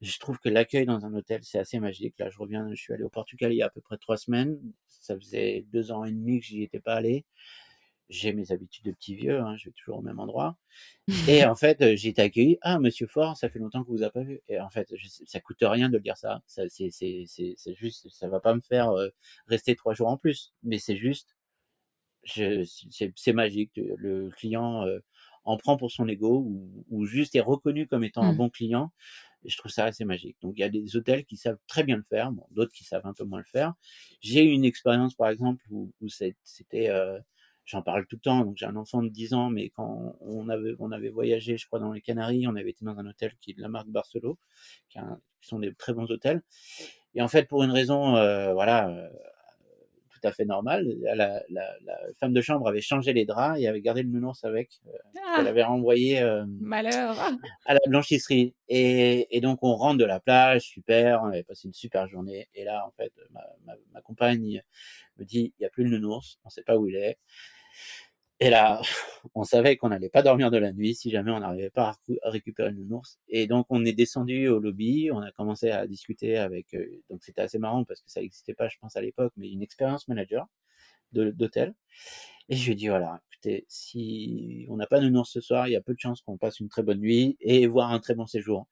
Je trouve que l'accueil dans un hôtel, c'est assez magique. Là, je reviens, je suis allé au Portugal il y a à peu près trois semaines. Ça faisait deux ans et demi que j'y étais pas allé j'ai mes habitudes de petit vieux, hein, je vais toujours au même endroit. Et en fait, j'ai été accueilli. Ah, Monsieur Fort, ça fait longtemps que vous a pas vu. Et en fait, ça coûte rien de dire ça. ça c'est, c'est, c'est, juste, ça va pas me faire rester trois jours en plus. Mais c'est juste, je, c'est, magique. Le client en prend pour son ego ou, juste est reconnu comme étant un mmh. bon client. Je trouve ça assez magique. Donc il y a des hôtels qui savent très bien le faire, bon, d'autres qui savent un peu moins le faire. J'ai eu une expérience par exemple où, où c'était j'en parle tout le temps. Donc j'ai un enfant de 10 ans, mais quand on avait, on avait voyagé, je crois, dans les Canaries, on avait été dans un hôtel qui est de la marque Barcelo, qui, sont des très bons hôtels. Et en fait, pour une raison, euh, voilà, euh, tout à fait normale, la, femme de chambre avait changé les draps et avait gardé le nounours avec. Euh, ah elle avait renvoyé Malheur. à la blanchisserie. Et, et, donc on rentre de la plage, super, on avait passé une super journée. Et là, en fait, ma, ma, ma compagne me dit, il n'y a plus le nounours, on ne sait pas où il est. Et là, on savait qu'on n'allait pas dormir de la nuit si jamais on n'arrivait pas à récupérer le nounours. Et donc, on est descendu au lobby, on a commencé à discuter avec. Euh, donc, c'était assez marrant parce que ça n'existait pas, je pense, à l'époque, mais une expérience manager d'hôtel. Et je lui ai dit voilà, écoutez, si on n'a pas de nounours ce soir, il y a peu de chances qu'on passe une très bonne nuit et voir un très bon séjour.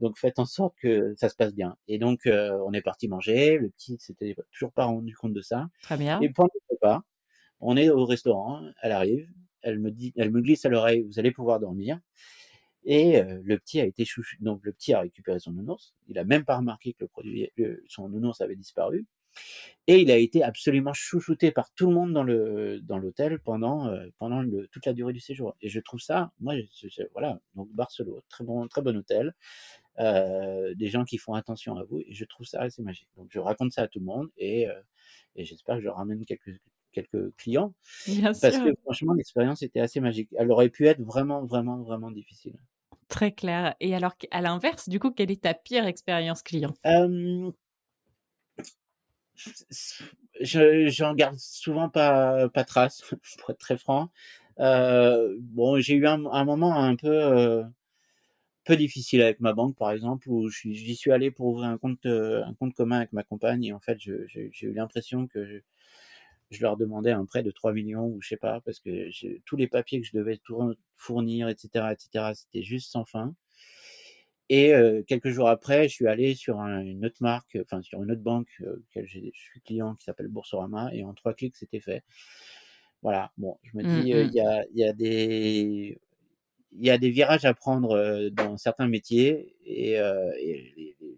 Donc, faites en sorte que ça se passe bien. Et donc, euh, on est parti manger. Le petit s'était toujours pas rendu compte de ça. Très bien. Et pendant le repas, on est au restaurant, elle arrive, elle me dit, elle me glisse à l'oreille, vous allez pouvoir dormir. Et euh, le petit a été chouchou. Donc le petit a récupéré son nounours. Il a même pas remarqué que le produit, son nounours avait disparu. Et il a été absolument chouchouté par tout le monde dans le dans l'hôtel pendant euh, pendant toute la durée du séjour. Et je trouve ça, moi, voilà. Donc Barcelone, très bon très bon hôtel, euh, des gens qui font attention à vous. Et je trouve ça assez magique. Donc je raconte ça à tout le monde et j'espère que je ramène quelques quelques clients. parce que franchement, l'expérience était assez magique. Elle aurait pu être vraiment, vraiment, vraiment difficile. Très clair. Et alors, à l'inverse, du coup, quelle est ta pire expérience client? Je, J'en garde souvent pas, pas trace, pour être très franc. Euh, bon, j'ai eu un, moment un peu, peu difficile avec ma banque, par exemple, où j'y suis allé pour ouvrir un compte, un compte commun avec ma compagne, et en fait, j'ai eu l'impression que je leur demandais un prêt de 3 millions ou je sais pas, parce que tous les papiers que je devais fournir, etc., etc., c'était juste sans fin. Et euh, quelques jours après, je suis allé sur une autre marque, enfin sur une autre banque, euh, je suis client, qui s'appelle Boursorama, et en trois clics, c'était fait. Voilà. Bon, je me dis, mmh. il y, a, y, a, des il y a des virages à prendre dans certains métiers et,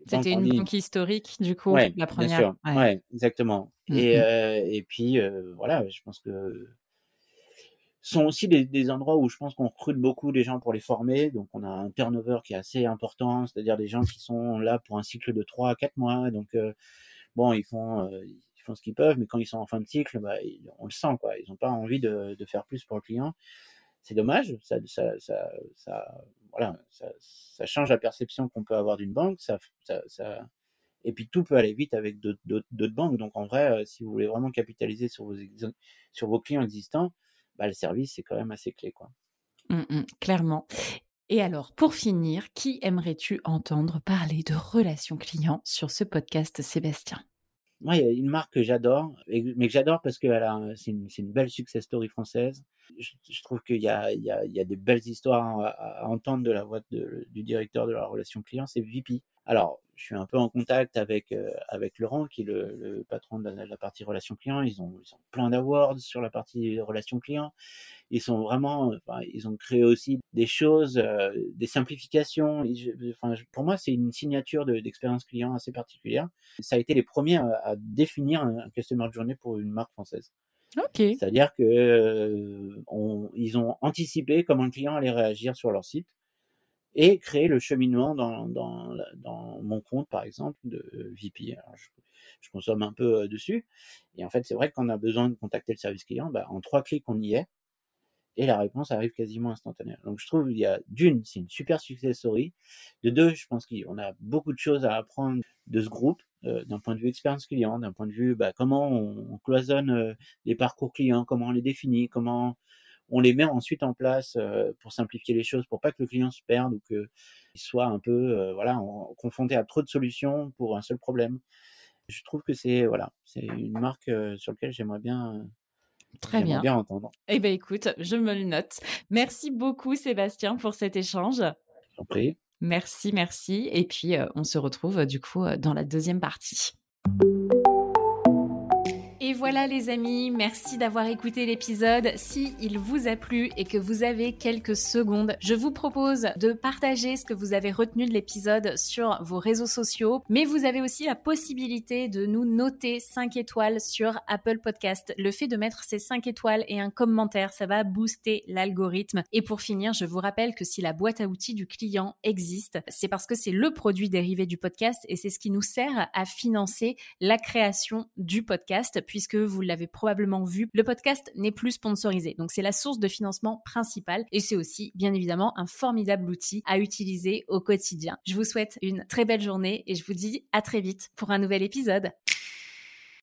c'était une banque historique du coup la première. Bien sûr. Ouais. exactement. Mmh, et, et puis voilà, je pense que sont aussi des, des, endroits où je pense qu'on recrute beaucoup des gens pour les former. Donc, on a un turnover qui est assez important, c'est-à-dire des gens qui sont là pour un cycle de 3 à 4 mois. Donc, bon, ils font, ils font ce qu'ils peuvent, mais quand ils sont en fin de cycle, bah, on le sent, quoi. Ils n'ont pas envie de, de, faire plus pour le client c'est dommage. Ça, ça, ça, ça, voilà, ça, ça, change la perception qu'on peut avoir d'une banque. Ça, ça, et puis tout peut aller vite avec d'autres banques. Donc en vrai, euh, si vous voulez vraiment capitaliser sur vos, sur vos clients existants, bah, le service c'est quand même assez clé, quoi. Mmh, mmh, clairement. Et alors, pour finir, qui aimerais-tu entendre parler de relations clients sur ce podcast, Sébastien? Moi, il y a une marque que j'adore, mais que j'adore parce que c'est une, une, belle success story française. Je, trouve qu'il y a, y, y des belles histoires à, entendre de la voix de, du directeur de la relation client, c'est VP. Alors, je suis un peu en contact avec euh, avec Laurent, qui est le, le patron de la, partie relation client. Ils ont, ils ont plein d'awards sur la partie relation client. Ils sont vraiment, enfin, ils ont créé aussi des choses, euh, des simplifications. enfin, pour moi, c'est une signature d'expérience client assez particulière. Ça a été les premiers à, définir un, customer journey pour une marque française. Ok. C'est-à-dire que euh, on, ils ont anticipé comment le client allait réagir sur leur site et créer le cheminement dans, dans, dans mon compte, par exemple, de VP. je, consomme un peu dessus. Et en fait, c'est vrai qu'on a besoin de contacter le service client, bah, en trois clics, on y est. Et la réponse arrive quasiment instantanément. Donc, je trouve il y a d'une, c'est une super success story. De deux, je pense qu'on a beaucoup de choses à apprendre de ce groupe, euh, d'un point de vue expérience client, d'un point de vue bah, comment on, cloisonne euh, les parcours clients, comment on les définit, comment on les met ensuite en place euh, pour simplifier les choses, pour pas que le client se perde ou qu'il soit un peu voilà confronté à trop de solutions pour un seul problème. Je trouve que c'est voilà, c'est une marque sur laquelle j'aimerais bien Très bien. bien entendre. Eh bien, écoute, je me le note. Merci beaucoup, Sébastien, pour cet échange. Je prie. Merci, merci. Et puis, on se retrouve du coup dans la deuxième partie. Voilà les amis, merci d'avoir écouté l'épisode. Si il vous a plu et que vous avez quelques secondes, je vous propose de partager ce que vous avez retenu de l'épisode sur vos réseaux sociaux, mais vous avez aussi la possibilité de nous noter 5 étoiles sur Apple Podcast. Le fait de mettre ces 5 étoiles et un commentaire, ça va booster l'algorithme. Et pour finir, je vous rappelle que si la boîte à outils du client existe, c'est parce que c'est le produit dérivé du podcast et c'est ce qui nous sert à financer la création du podcast vous l'avez probablement vu, le podcast n'est plus sponsorisé. Donc c'est la source de financement principale et c'est aussi bien évidemment un formidable outil à utiliser au quotidien. Je vous souhaite une très belle journée et je vous dis à très vite pour un nouvel épisode.